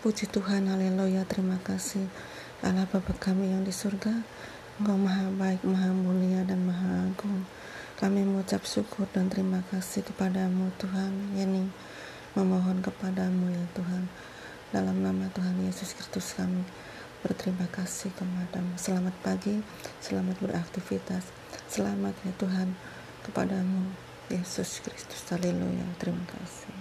Puji Tuhan, haleluya, terima kasih. Allah Bapa kami yang di surga, Engkau maha baik, maha mulia, dan maha agung. Kami mengucap syukur dan terima kasih kepadamu Tuhan. Ini memohon kepadamu ya Tuhan. Dalam nama Tuhan Yesus Kristus kami berterima kasih kepadamu. Selamat pagi, selamat beraktivitas. Selamat ya Tuhan kepadamu Yesus Kristus. Haleluya. Terima kasih.